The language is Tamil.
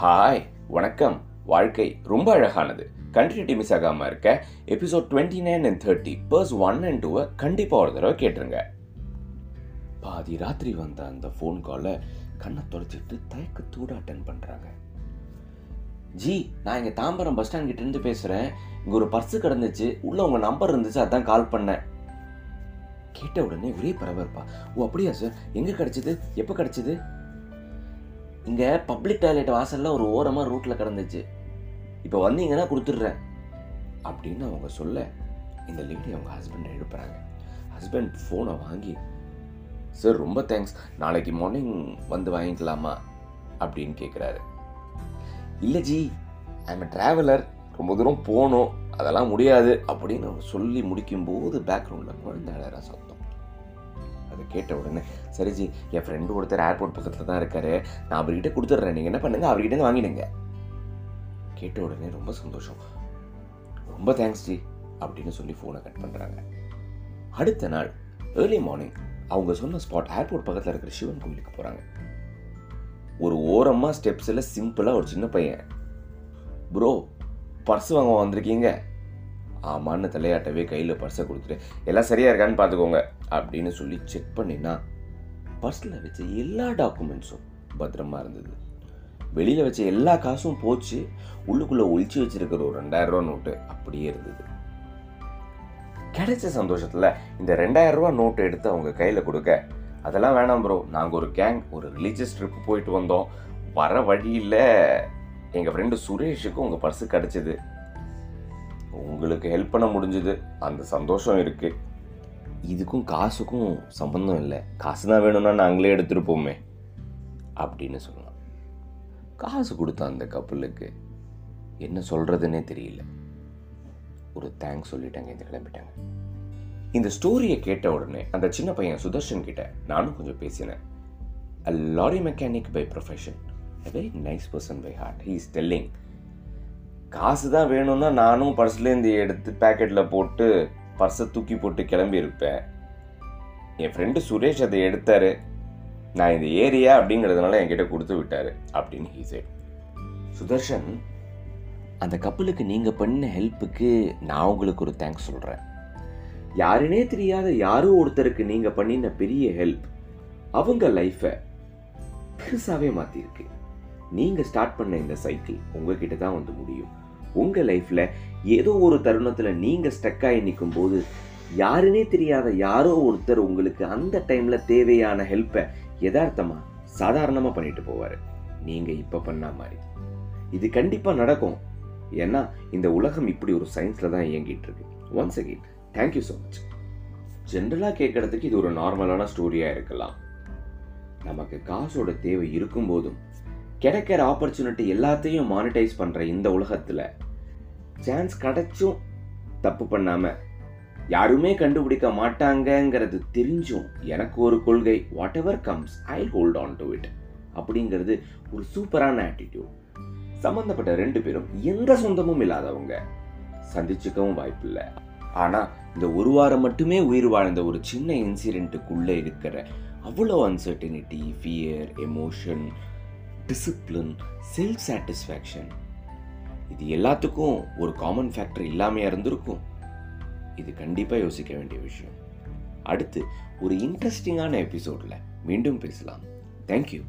ஹாய் வணக்கம். வாழ்க்கை ரொம்ப அழகானது. கண்டினியூட்டி மிஸ் ஆகாமல் இருக்க. Episode twenty nine and thirty first one and டூவை கண்டிப்பாக ஒரு தடவை கேட்டுருங்க. பாதி ராத்திரி வந்த அந்த ஃபோன் காலை கண்ணை தொலைச்சிட்டு தயக்கத்தோடு அட்டன் பண்ணுறாங்க ஜி நான் இங்கே தாம்பரம் பஸ் ஸ்டாண்ட் கிட்டேருந்து பேசுகிறேன் இங்கே ஒரு பர்ஸு கிடந்துச்சு. உள்ளே உங்கள் நம்பர் இருந்துச்சு அதான் கால் பண்ணேன். கேட்ட உடனே ஒரே பரபரப்பா ஓ அப்படியா சார் எங்கே கிடச்சிது? எப்போ கிடச்சிது? இங்கே பப்ளிக் டாய்லெட் வாசலில் ஒரு ஓரமாக ரூட்டில் கிடந்துச்சு. இப்போ வந்தீங்கன்னா கொடுத்துட்றேன். அப்படின்னு அவங்க சொல்ல இந்த லேடி அவங்க ஹஸ்பண்டை எழுப்புறாங்க. ஹஸ்பண்ட் ஃபோனை வாங்கி சார் ரொம்ப தேங்க்ஸ் நாளைக்கு மார்னிங் வந்து வாங்கிக்கலாமா? அப்படின்னு கேட்குறாரு இல்லை ஜி ஐம் ட்ராவலர் ரொம்ப தூரம் போகணும். அதெல்லாம் முடியாது அப்படின்னு சொல்லி முடிக்கும்போது பேக்ரவுண்டில் குழந்தை அழகிற சத்தம். அதை கேட்ட உடனே சரிஜி என் ஃப்ரெண்டு ஒருத்தர் ஏர்போர்ட் பக்கத்தில் தான் இருக்காரு. நான் அவர்கிட்ட கொடுத்துட்றேன். நீங்கள் என்ன பண்ணுங்கள் அவர்கிட்ட இருந்து வாங்கிடுங்க. கேட்ட உடனே ரொம்ப சந்தோஷம். ரொம்ப தேங்க்ஸ் ஜி அப்படின்னு சொல்லி ஃபோனை கட் பண்ணுறாங்க அடுத்த நாள் ஏர்லி மார்னிங் அவங்க சொன்ன ஸ்பாட் ஏர்போர்ட் பக்கத்தில் இருக்கிற சிவன் கோயிலுக்கு போகிறாங்க ஒரு ஓரமாக ஸ்டெப்ஸில் சிம்பிளாக ஒரு சின்ன பையன். ப்ரோ பர்ஸ் வாங்க வந்திருக்கீங்க? ஆமான்னு தலையாட்டவே கையில் பர்ஸை கொடுத்துட்டு எல்லாம் சரியாக இருக்கான்னு பார்த்துக்கோங்க அப்படின்னு சொல்லி செக் பண்ணினா பர்ஸில் வச்ச எல்லா டாக்குமெண்ட்ஸும் பத்திரமா இருந்தது. வெளியில் வச்ச எல்லா காசும் போச்சு. உள்ளுக்குள்ளே ஒழிச்சு வச்சிருக்கிற ஒரு ரெண்டாயிரரூவா நோட்டு அப்படியே இருந்தது. கிடைச்ச சந்தோஷத்தில் இந்த ரெண்டாயிரரூவா நோட்டு எடுத்து அவங்க கையில் கொடுக்க அதெல்லாம் வேணாம் ப்ரோ நாங்கள் ஒரு கேங் ஒரு ரிலீஜியஸ் ட்ரிப் போயிட்டு வந்தோம். வர வழியில் எங்கள் ஃப்ரெண்டு சுரேஷுக்கு உங்கள் பர்ஸு கிடச்சிது. உங்களுக்கு ஹெல்ப் பண்ண முடிஞ்சுது. அந்த சந்தோஷம் இருக்குது இதுக்கும் காசுக்கும் சம்மந்தம் இல்லை. காசு தான் வேணும்னா நாங்களே எடுத்துருப்போமே. அப்படின்னு சொல்லலாம் காசு கொடுத்த அந்த கப்பலுக்கு என்ன சொல்கிறதுனே தெரியல. ஒரு தேங்க்ஸ் சொல்லிட்டாங்க இந்த கிளம்பிட்டாங்க. இந்த ஸ்டோரியை கேட்ட உடனே அந்த சின்ன பையன் சுதர்ஷன் கிட்ட நானும் கொஞ்சம் பேசினேன். Lorry mechanic by profession a very nice person by heart he is telling காசு தான் வேணும்னா நானும் பர்ஸ்லேருந்து எடுத்து பேக்கெட்டில் போட்டு பர்ஸை தூக்கி போட்டு கிளம்பி இருப்பேன். என் ஃப்ரெண்டு சுரேஷ் அதை எடுத்தார். நான் இந்த ஏரியா அப்படிங்கிறதுனால என்கிட்ட கொடுத்து விட்டார் அப்படின்னு ஹீ சுதர்ஷன் அந்த கப்பலுக்கு நீங்கள் பண்ண ஹெல்ப்புக்கு நான் உங்களுக்கு ஒரு தேங்க்ஸ் சொல்கிறேன் யாருனே தெரியாத யாரோ ஒருத்தருக்கு நீங்கள் பண்ணின பெரிய ஹெல்ப் அவங்க லைஃப்பை பெருசாகவே மாற்றிருக்கு நீங்கள் ஸ்டார்ட் பண்ண இந்த சைக்கிள் உங்ககிட்ட தான் வந்து முடியும். உங்கள் லைஃப்பில் ஏதோ ஒரு தருணத்தில் நீங்கள் ஸ்டக்காகி நிற்கும் போது யாருன்னே தெரியாத யாரோ ஒருத்தர் உங்களுக்கு அந்த டைமில் தேவையான ஹெல்ப்பை யதார்த்தமாக சாதாரணமாக பண்ணிட்டு போவார். நீங்கள் இப்போ பண்ண மாதிரி. இது கண்டிப்பாக நடக்கும். ஏன்னா இந்த உலகம் இப்படி ஒரு சயின்ஸில் தான் இயங்கிட்டு இருக்கு. Once again thank you so much ஜென்ரலாக கேட்கறதுக்கு இது ஒரு நார்மலான ஸ்டோரியாக இருக்கலாம். நமக்கு காசோட தேவை இருக்கும்போதும் கிடைக்கிற ஆப்பர்ச்சுனிட்டி எல்லாத்தையும் மானிட்டைஸ் பண்ணுற இந்த உலகத்தில் சான்ஸ் கிடைச்சும் தப்பு பண்ணாமல் யாருமே கண்டுபிடிக்க மாட்டாங்கங்கிறது தெரிஞ்சும் எனக்கு ஒரு கொள்கை whatever comes I hold on to it அப்படிங்கிறது ஒரு சூப்பரான ஆட்டிடியூட் சம்மந்தப்பட்ட ரெண்டு பேரும் எந்த சொந்தமும் இல்லாதவங்க. சந்திச்சுக்கவும் வாய்ப்பில்லை. ஆனால் இந்த ஒரு வாரம் மட்டுமே உயிர் வாழ்ந்த ஒரு சின்ன இன்சிடென்ட்டுக்குள்ளே இருக்கிற அவ்வளோ uncertainty fear emotion discipline self satisfaction இது எல்லாத்துக்கும் ஒரு காமன் ஃபேக்டர் இல்லாமையாக இருந்திருக்கும். இது கண்டிப்பாக யோசிக்க வேண்டிய விஷயம். அடுத்து ஒரு இன்ட்ரெஸ்டிங்கான எபிசோடில் மீண்டும் பேசலாம். தேங்க்யூ